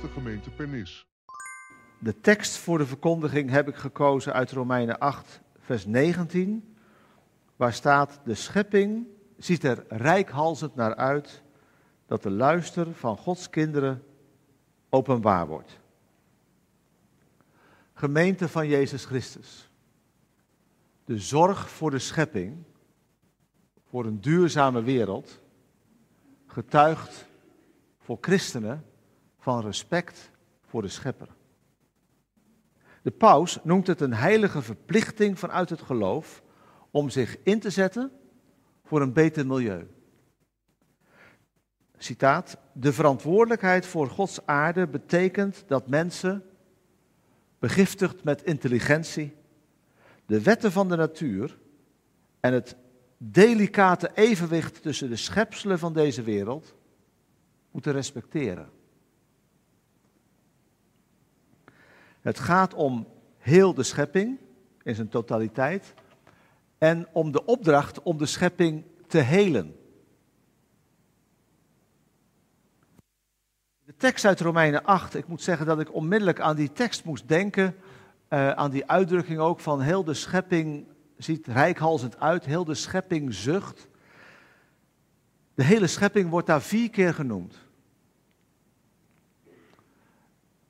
nabijste gemeente Pernis. De tekst voor de verkondiging heb ik gekozen uit Romeinen 8, vers 19, waar staat: De schepping ziet er rijkhalzend naar uit dat de luister van Gods kinderen openbaar wordt. Gemeente van Jezus Christus. De zorg voor de schepping, voor een duurzame wereld, getuigt voor christenen van respect voor de schepper. De paus noemt het een heilige verplichting vanuit het geloof om zich in te zetten voor een beter milieu. Citaat: De verantwoordelijkheid voor Gods aarde betekent dat mensen, begiftigd met intelligentie, de wetten van de natuur en het delicate evenwicht tussen de schepselen van deze wereld moeten respecteren. Het gaat om heel de schepping in zijn totaliteit en om de opdracht om de schepping te helen. De tekst uit Romeinen 8, ik moet zeggen dat ik onmiddellijk aan die tekst moest denken, uh, aan die uitdrukking ook van heel de schepping ziet rijkhalzend uit, heel de schepping zucht. De hele schepping wordt daar vier keer genoemd.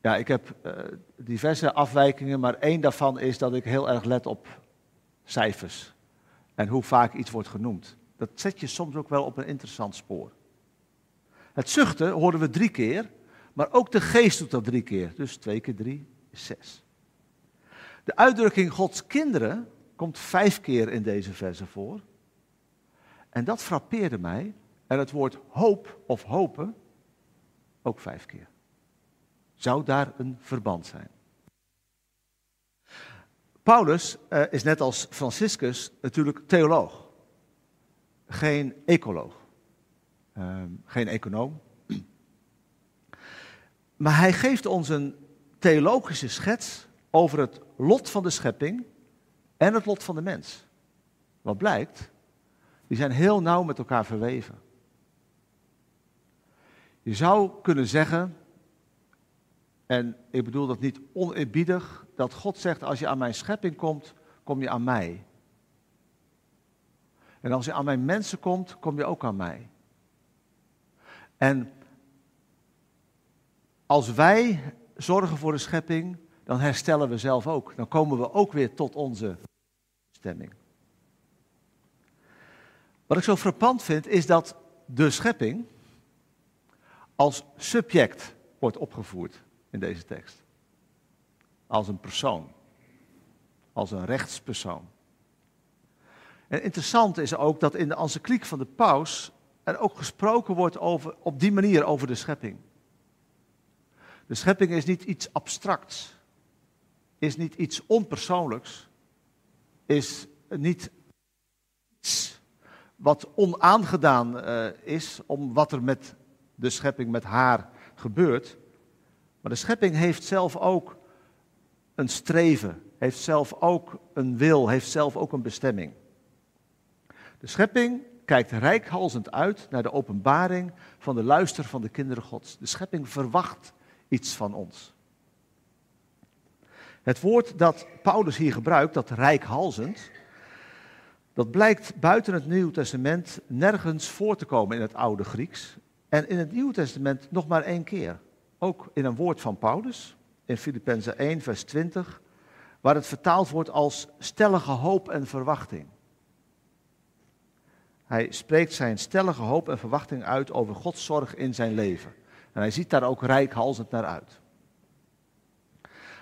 Ja, ik heb uh, diverse afwijkingen, maar één daarvan is dat ik heel erg let op cijfers en hoe vaak iets wordt genoemd. Dat zet je soms ook wel op een interessant spoor. Het zuchten horen we drie keer, maar ook de geest doet dat drie keer. Dus twee keer drie is zes. De uitdrukking Gods kinderen komt vijf keer in deze verse voor. En dat frappeerde mij. En het woord hoop of hopen ook vijf keer. Zou daar een verband zijn? Paulus uh, is net als Franciscus natuurlijk theoloog, geen ecoloog, uh, geen econoom. Maar hij geeft ons een theologische schets over het lot van de schepping en het lot van de mens. Wat blijkt, die zijn heel nauw met elkaar verweven. Je zou kunnen zeggen en ik bedoel dat niet oneerbiedig, dat God zegt, als je aan mijn schepping komt, kom je aan mij. En als je aan mijn mensen komt, kom je ook aan mij. En als wij zorgen voor de schepping, dan herstellen we zelf ook. Dan komen we ook weer tot onze stemming. Wat ik zo frappant vind, is dat de schepping als subject wordt opgevoerd in deze tekst. Als een persoon. Als een rechtspersoon. En interessant is ook dat in de encycliek van de paus er ook gesproken wordt over, op die manier over de schepping. De schepping is niet iets abstracts, is niet iets onpersoonlijks, is niet iets wat onaangedaan uh, is om wat er met de schepping, met haar gebeurt. Maar de schepping heeft zelf ook een streven, heeft zelf ook een wil, heeft zelf ook een bestemming. De schepping kijkt rijkhalzend uit naar de openbaring van de luister van de kinderen Gods. De schepping verwacht iets van ons. Het woord dat Paulus hier gebruikt, dat rijkhalzend, dat blijkt buiten het Nieuw Testament nergens voor te komen in het oude Grieks. En in het Nieuwe Testament nog maar één keer ook in een woord van Paulus, in Filippenzen 1, vers 20, waar het vertaald wordt als stellige hoop en verwachting. Hij spreekt zijn stellige hoop en verwachting uit over Gods zorg in zijn leven. En hij ziet daar ook rijkhalzend naar uit.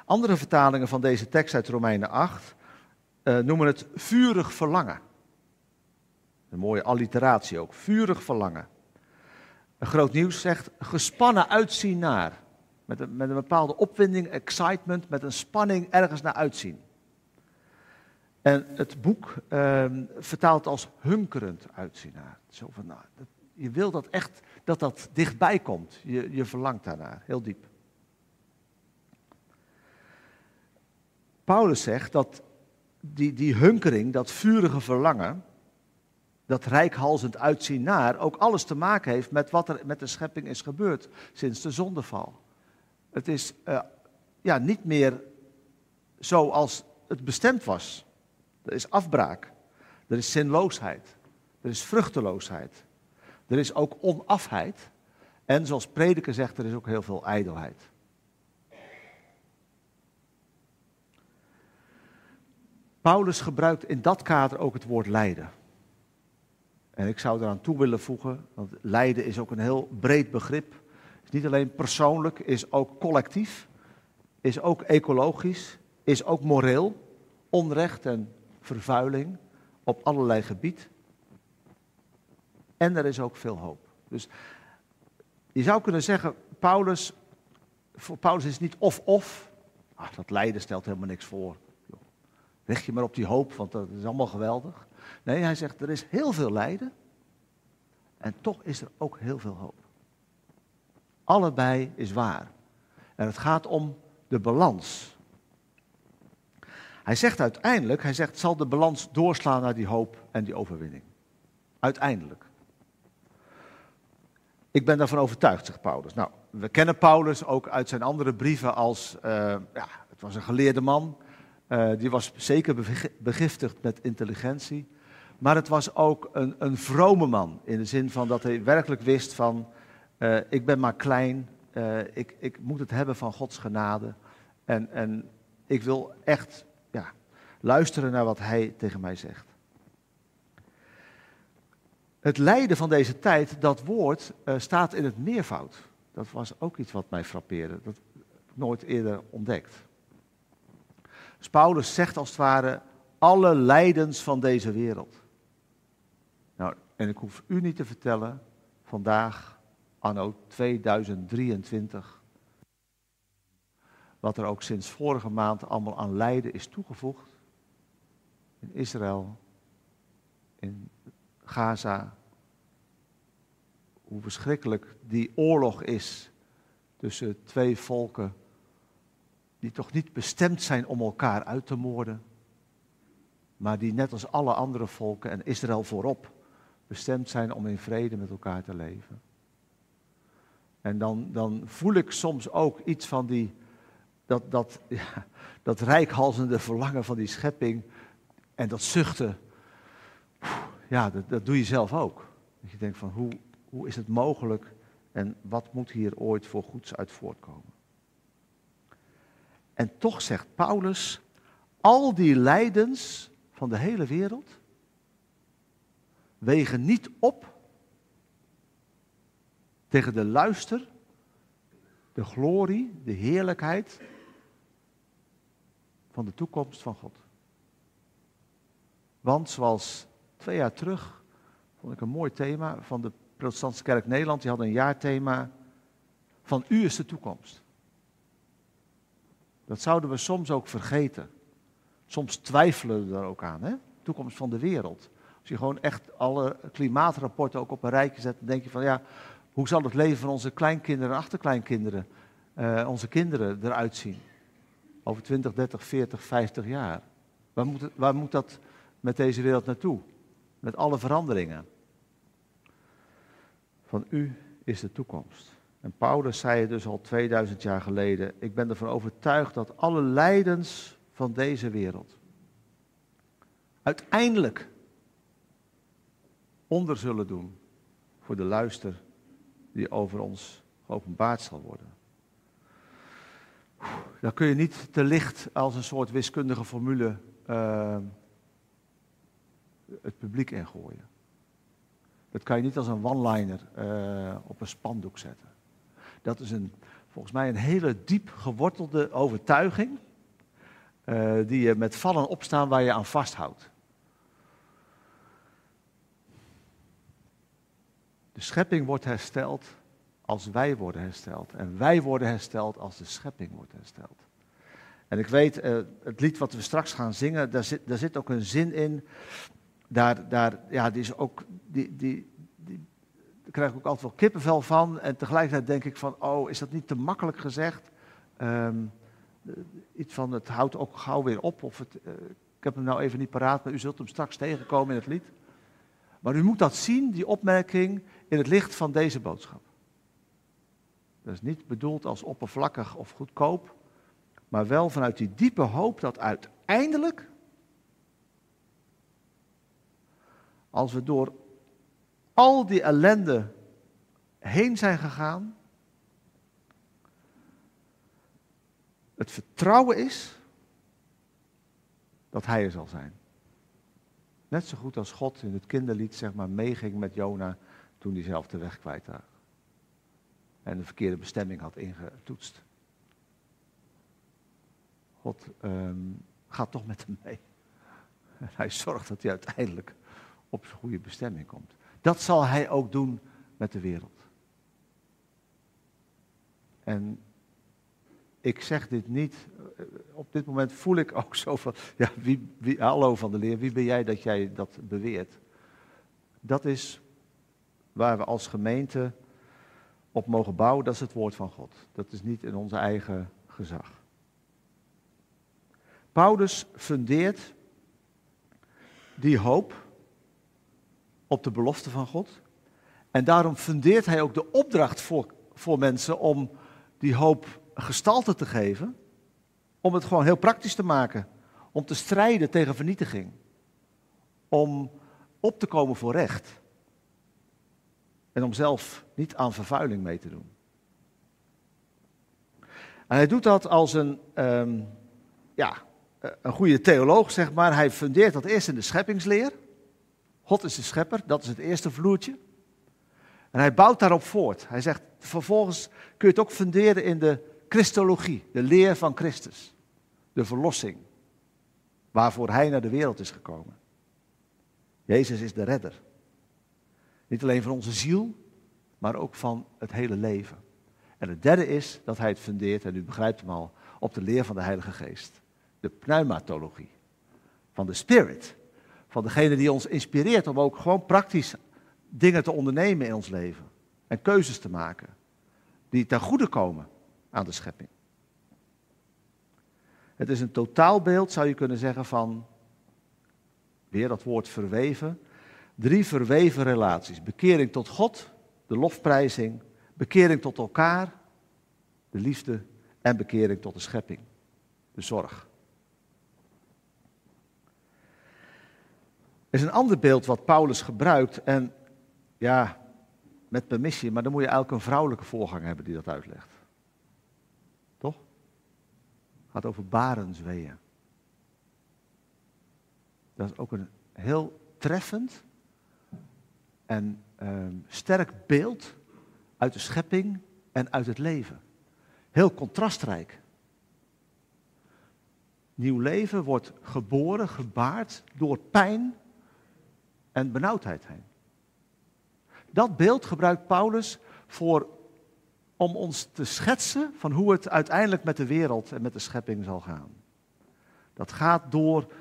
Andere vertalingen van deze tekst uit Romeinen 8 uh, noemen het vurig verlangen. Een mooie alliteratie ook, vurig verlangen. Een groot nieuws zegt gespannen uitzien naar. Met een, met een bepaalde opwinding, excitement, met een spanning ergens naar uitzien. En het boek uh, vertaalt als hunkerend uitzien naar. Zo van, nou, dat, je wil dat echt, dat dat dichtbij komt. Je, je verlangt daarnaar, heel diep. Paulus zegt dat die, die hunkering, dat vurige verlangen, dat rijkhalzend uitzien naar ook alles te maken heeft met wat er met de schepping is gebeurd sinds de zondeval. Het is uh, ja, niet meer zoals het bestemd was. Er is afbraak. Er is zinloosheid. Er is vruchteloosheid. Er is ook onafheid. En zoals prediker zegt, er is ook heel veel ijdelheid. Paulus gebruikt in dat kader ook het woord lijden. En ik zou eraan toe willen voegen, want lijden is ook een heel breed begrip. Is niet alleen persoonlijk, is ook collectief, is ook ecologisch, is ook moreel, onrecht en vervuiling op allerlei gebied. En er is ook veel hoop. Dus je zou kunnen zeggen, Paulus, voor Paulus is het niet of-of. Ah, dat lijden stelt helemaal niks voor. Richt je maar op die hoop, want dat is allemaal geweldig. Nee, hij zegt, er is heel veel lijden. En toch is er ook heel veel hoop. Allebei is waar. En het gaat om de balans. Hij zegt uiteindelijk, hij zegt, zal de balans doorslaan naar die hoop en die overwinning. Uiteindelijk. Ik ben daarvan overtuigd, zegt Paulus. Nou, we kennen Paulus ook uit zijn andere brieven als, uh, ja, het was een geleerde man. Uh, die was zeker begiftigd met intelligentie. Maar het was ook een, een vrome man. In de zin van dat hij werkelijk wist van, uh, ik ben maar klein. ik, ik moet het hebben van Gods genade. En, en ik wil echt ja, luisteren naar wat hij tegen mij zegt. Het lijden van deze tijd, dat woord uh, staat in het meervoud. Dat was ook iets wat mij frappeerde. Dat nooit eerder ontdekt. Dus Paulus zegt als het ware alle lijdens van deze wereld. En ik hoef u niet te vertellen, vandaag, anno 2023, wat er ook sinds vorige maand allemaal aan lijden is toegevoegd. In Israël, in Gaza. Hoe verschrikkelijk die oorlog is tussen twee volken die toch niet bestemd zijn om elkaar uit te moorden, maar die net als alle andere volken en Israël voorop bestemd zijn om in vrede met elkaar te leven. En dan, dan voel ik soms ook iets van die, dat, dat, ja, dat rijkhalzende verlangen van die schepping en dat zuchten. Ja, dat, dat doe je zelf ook. Dat je denkt van hoe, hoe is het mogelijk en wat moet hier ooit voor goeds uit voortkomen? En toch zegt Paulus, al die lijdens van de hele wereld wegen niet op tegen de luister, de glorie, de heerlijkheid van de toekomst van God. Want zoals twee jaar terug, vond ik een mooi thema van de Protestantse Kerk Nederland, die had een jaarthema van U is de toekomst. Dat zouden we soms ook vergeten. Soms twijfelen we er ook aan, hè? Toekomst van de wereld. Als je gewoon echt alle klimaatrapporten ook op een rijtje zet, dan denk je van ja, hoe zal het leven van onze kleinkinderen en achterkleinkinderen, uh, onze kinderen eruit zien? Over 20, 30, 40, 50 jaar. Waar moet, waar moet dat met deze wereld naartoe? Met alle veranderingen. Van u is de toekomst. En Paulus zei het dus al 2000 jaar geleden. Ik ben ervan overtuigd dat alle lijdens van deze wereld uiteindelijk onder zullen doen voor de luister die over ons geopenbaard zal worden. Dan kun je niet te licht als een soort wiskundige formule uh, het publiek ingooien. Dat kan je niet als een one-liner uh, op een spandoek zetten. Dat is een, volgens mij een hele diep gewortelde overtuiging. Uh, die je met vallen opstaan waar je aan vasthoudt. De schepping wordt hersteld als wij worden hersteld. En wij worden hersteld als de schepping wordt hersteld. En ik weet, uh, het lied wat we straks gaan zingen, daar zit, daar zit ook een zin in. Daar, daar, ja, die is ook, die, die, daar krijg ik ook altijd wel kippenvel van. En tegelijkertijd denk ik van, oh, is dat niet te makkelijk gezegd? Um, iets van, het houdt ook gauw weer op. Of het, uh, ik heb hem nou even niet paraat, maar u zult hem straks tegenkomen in het lied. Maar u moet dat zien, die opmerking, in het licht van deze boodschap. Dat is niet bedoeld als oppervlakkig of goedkoop, maar wel vanuit die diepe hoop dat uiteindelijk, als we door al die ellende heen zijn gegaan, het vertrouwen is dat Hij er zal zijn. Net zo goed als God in het kinderlied zeg maar meeging met Jona toen hij zelf de weg kwijtraakte. En de verkeerde bestemming had ingetoetst. God um, gaat toch met hem mee. En hij zorgt dat hij uiteindelijk op zijn goede bestemming komt. Dat zal hij ook doen met de wereld. En ik zeg dit niet, eh, op dit moment voel ik ook zo van, ja, wie, wie, hallo van de leer, wie ben jij dat jij dat beweert? Dat is waar we als gemeente op mogen bouwen, dat is het woord van God. Dat is niet in onze eigen gezag. Paulus fundeert die hoop op de belofte van God. En daarom fundeert hij ook de opdracht voor, voor mensen om die hoop gestalte te geven. Om het gewoon heel praktisch te maken. Om te strijden tegen vernietiging. Om op te komen voor recht. En om zelf niet aan vervuiling mee te doen. En hij doet dat als een, um, ja, een goede theoloog, zeg maar. Hij fundeert dat eerst in de scheppingsleer. God is de schepper, dat is het eerste vloertje. En hij bouwt daarop voort. Hij zegt, vervolgens kun je het ook funderen in de Christologie, de leer van Christus. De verlossing, waarvoor hij naar de wereld is gekomen. Jezus is de redder. Niet alleen van onze ziel, maar ook van het hele leven. En het derde is dat hij het fundeert, en u begrijpt hem al, op de leer van de Heilige Geest. De pneumatologie. Van de Spirit. Van degene die ons inspireert om ook gewoon praktisch dingen te ondernemen in ons leven. En keuzes te maken. Die ten goede komen aan de schepping. Het is een totaalbeeld, zou je kunnen zeggen, van, weer dat woord verweven, drie verweven relaties. Bekering tot God, de lofprijzing, bekering tot elkaar, de liefde en bekering tot de schepping, de zorg. Er is een ander beeld wat Paulus gebruikt en ja, met permissie, maar dan moet je eigenlijk een vrouwelijke voorganger hebben die dat uitlegt. Toch? Het gaat over barenzweeën. Dat is ook een heel treffend en ehm, sterk beeld uit de schepping en uit het leven. Heel contrastrijk. Nieuw leven wordt geboren, gebaard door pijn en benauwdheid heen. Dat beeld gebruikt Paulus voor, om ons te schetsen van hoe het uiteindelijk met de wereld en met de schepping zal gaan. Dat gaat door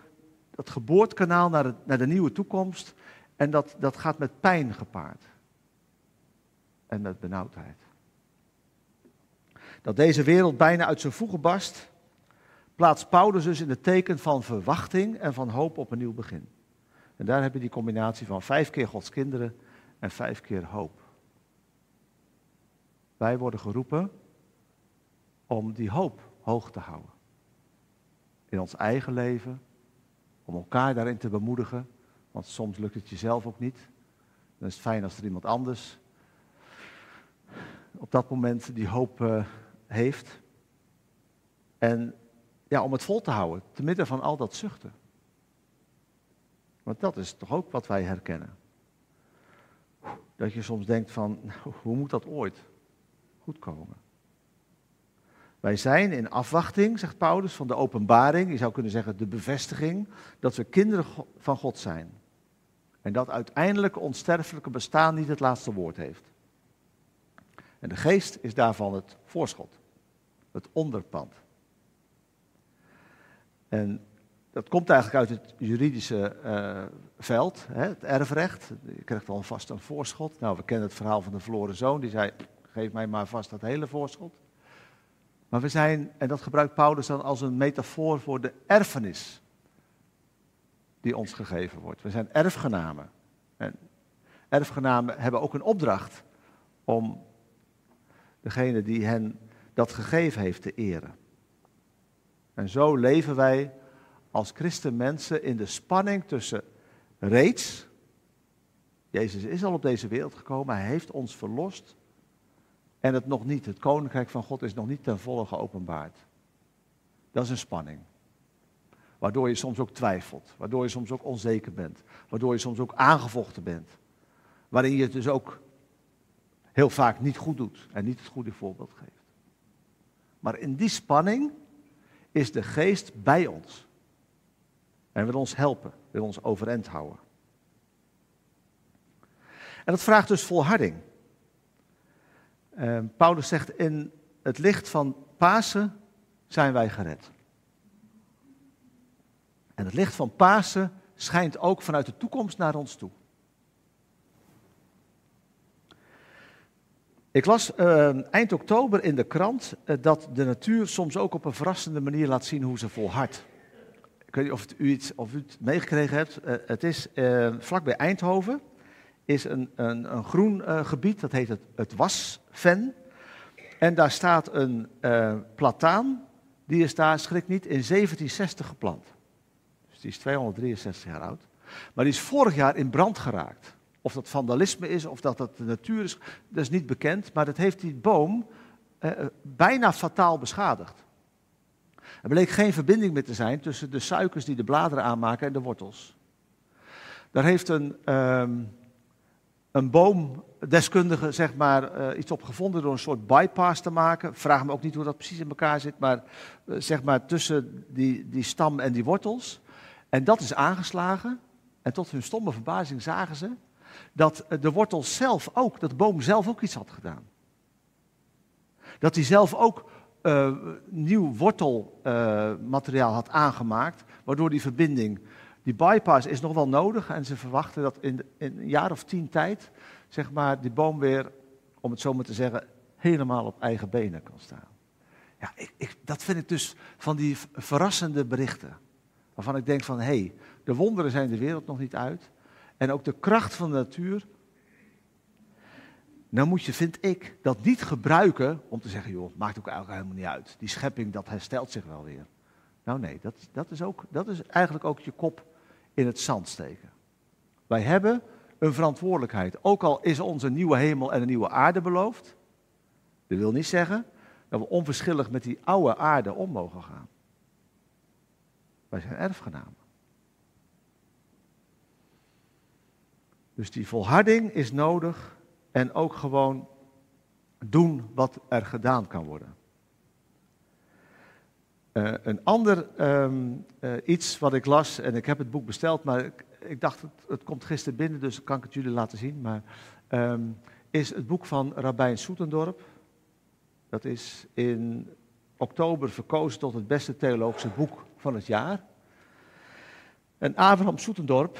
het geboortekanaal naar de, naar de nieuwe toekomst en dat, dat gaat met pijn gepaard. En met benauwdheid. Dat deze wereld bijna uit zijn voegen barst, plaatst Paulus dus in het teken van verwachting en van hoop op een nieuw begin. En daar heb je die combinatie van vijf keer Gods kinderen en vijf keer hoop. Wij worden geroepen om die hoop hoog te houden. In ons eigen leven, om elkaar daarin te bemoedigen, want soms lukt het jezelf ook niet. Dan is het fijn als er iemand anders op dat moment die hoop uh, heeft. En ja, om het vol te houden, te midden van al dat zuchten. Want dat is toch ook wat wij herkennen. Dat je soms denkt van, nou, hoe moet dat ooit goed komen? Wij zijn in afwachting, zegt Paulus, van de openbaring, je zou kunnen zeggen de bevestiging, dat we kinderen van God zijn. En dat uiteindelijk onsterfelijke bestaan niet het laatste woord heeft. En de geest is daarvan het voorschot, het onderpand. En dat komt eigenlijk uit het juridische uh, veld, hè, het erfrecht. Je krijgt al vast een voorschot. Nou, we kennen het verhaal van de verloren zoon, die zei, geef mij maar vast dat hele voorschot. Maar we zijn, en dat gebruikt Paulus dan als een metafoor voor de erfenis die ons gegeven wordt. We zijn erfgenamen. En erfgenamen hebben ook een opdracht om degene die hen dat gegeven heeft te eren. En zo leven wij als christenmensen in de spanning tussen reeds, Jezus is al op deze wereld gekomen, hij heeft ons verlost, en het nog niet, het koninkrijk van God is nog niet ten volle geopenbaard. Dat is een spanning. Waardoor je soms ook twijfelt, waardoor je soms ook onzeker bent, waardoor je soms ook aangevochten bent. Waarin je het dus ook heel vaak niet goed doet en niet het goede voorbeeld geeft. Maar in die spanning is de geest bij ons. En wil ons helpen, wil ons overeind houden. En dat vraagt dus volharding. Uh, Paulus zegt, in het licht van Pasen zijn wij gered. En het licht van Pasen schijnt ook vanuit de toekomst naar ons toe. Ik las uh, eind oktober in de krant uh, dat de natuur soms ook op een verrassende manier laat zien hoe ze volhardt. Ik weet niet of, u, iets, of u het meegekregen hebt. Uh, het is vlakbij Eindhoven is een, een, een groen gebied, dat heet het, het Wasven. En daar staat een plataan, die is daar, schrik niet, in 1760 geplant. Dus die is 263 jaar oud. Maar die is vorig jaar in brand geraakt. Of dat vandalisme is, of dat dat de natuur is, dat is niet bekend. Maar dat heeft die boom eh, eh, bijna fataal beschadigd. Er bleek geen verbinding meer te zijn tussen de suikers die de bladeren aanmaken en de wortels. Daar heeft een, um, een boomdeskundige zeg maar, uh, iets op gevonden door een soort bypass te maken. Vraag me ook niet hoe dat precies in elkaar zit, maar uh, zeg maar tussen die, die stam en die wortels. En dat is aangeslagen. En tot hun stomme verbazing zagen ze dat de wortel zelf ook, dat de boom zelf ook iets had gedaan. Dat hij zelf ook nieuw wortelmateriaal had aangemaakt, waardoor die verbinding, die bypass is nog wel nodig en ze verwachten dat in, een jaar of tien tijd, zeg maar, die boom weer, om het zo maar te zeggen, helemaal op eigen benen kan staan. Ja, ik, ik, dat vind ik dus van die verrassende berichten. Waarvan ik denk van, hé, hey, de wonderen zijn de wereld nog niet uit. En ook de kracht van de natuur. Nou moet je, vind ik, dat niet gebruiken om te zeggen, joh, maakt ook eigenlijk helemaal niet uit. Die schepping, dat herstelt zich wel weer. Nou nee, dat, dat, is ook, dat is eigenlijk ook je kop in het zand steken. Wij hebben een verantwoordelijkheid. Ook al is ons een nieuwe hemel en een nieuwe aarde beloofd. Dat wil niet zeggen dat we onverschillig met die oude aarde om mogen gaan. Wij zijn erfgenamen. Dus die volharding is nodig en ook gewoon doen wat er gedaan kan worden. Uh, een ander um, uh, iets wat ik las, en ik heb het boek besteld, maar ik, dacht het, komt gisteren binnen, dus kan ik het jullie laten zien. Maar um, is het boek van Rabijn Soetendorp. Dat is in oktober verkozen tot het beste theologische boek van het jaar. En Abraham Soetendorp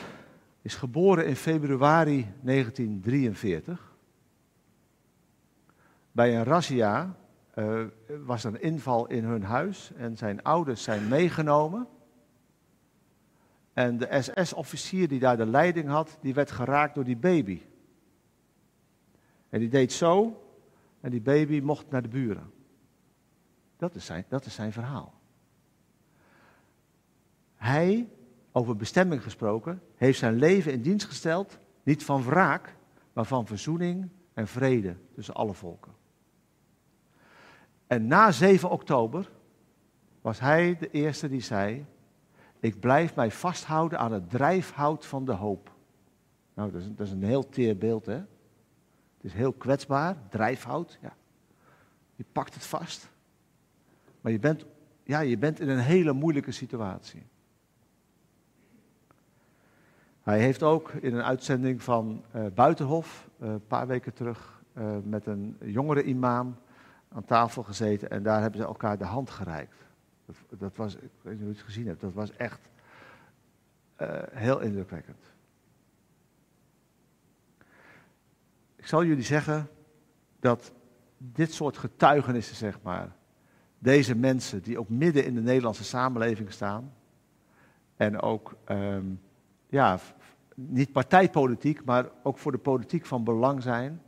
is geboren in februari 1943. Bij een razzia uh, was een inval in hun huis en zijn ouders zijn meegenomen. En de SS-officier die daar de leiding had, die werd geraakt door die baby. En die deed zo en die baby mocht naar de buren. Dat is zijn, dat is zijn verhaal. Hij over bestemming gesproken, heeft zijn leven in dienst gesteld, niet van wraak, maar van verzoening en vrede tussen alle volken. En na 7 oktober was hij de eerste die zei, ik blijf mij vasthouden aan het drijfhout van de hoop. Nou, dat is, dat is een heel teer beeld, hè? Het is heel kwetsbaar, drijfhout, ja. Je pakt het vast. Maar je bent, ja, je bent in een hele moeilijke situatie. Hij heeft ook in een uitzending van uh, Buitenhof, uh, een paar weken terug, uh, met een jongere imam aan tafel gezeten en daar hebben ze elkaar de hand gereikt. Dat, dat was, ik weet niet of je het gezien hebt, dat was echt heel indrukwekkend. Ik zal jullie zeggen dat dit soort getuigenissen, zeg maar, deze mensen die ook midden in de Nederlandse samenleving staan en ook um, ja, niet partijpolitiek, maar ook voor de politiek van belang zijn.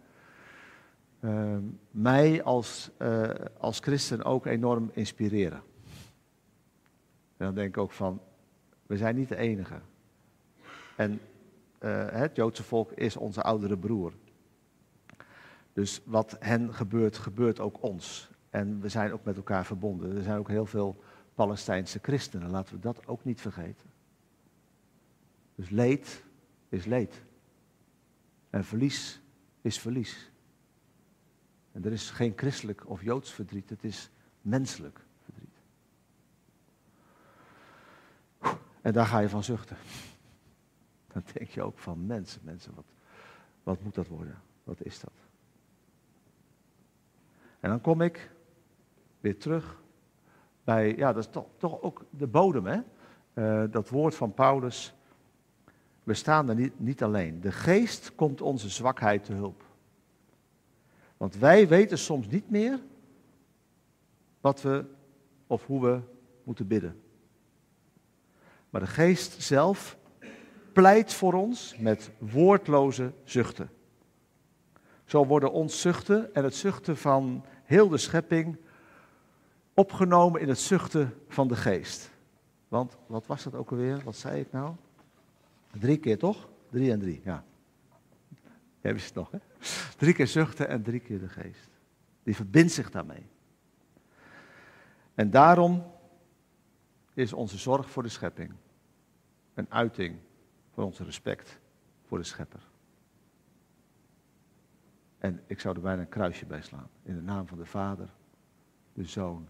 Ehm, mij als, uh, als christen ook enorm inspireren. En dan denk ik ook van, we zijn niet de enige. En uh, het Joodse volk is onze oudere broer. Dus wat hen gebeurt, gebeurt ook ons. En we zijn ook met elkaar verbonden. Er zijn ook heel veel Palestijnse christenen, laten we dat ook niet vergeten. Dus leed is leed. En verlies is verlies. En er is geen christelijk of joods verdriet, het is menselijk verdriet. En daar ga je van zuchten. Dan denk je ook van mensen, mensen, wat, wat moet dat worden? Wat is dat? En dan kom ik weer terug bij, ja, dat is toch, ook de bodem, hè? Uh, dat woord van Paulus. We staan er niet, niet alleen. De geest komt onze zwakheid te hulp. Want wij weten soms niet meer wat we of hoe we moeten bidden. Maar de geest zelf pleit voor ons met woordloze zuchten. Zo worden ons zuchten en het zuchten van heel de schepping opgenomen in het zuchten van de geest. Want wat was dat ook alweer? Wat zei ik nou? Drie keer toch? Drie en drie, ja. Jij wist het nog, hè? Drie keer zuchten en drie keer de geest. Die verbindt zich daarmee. En daarom is onze zorg voor de schepping een uiting van onze respect voor de schepper. En ik zou er bijna een kruisje bij slaan. In de naam van de Vader, de Zoon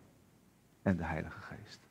en de Heilige Geest.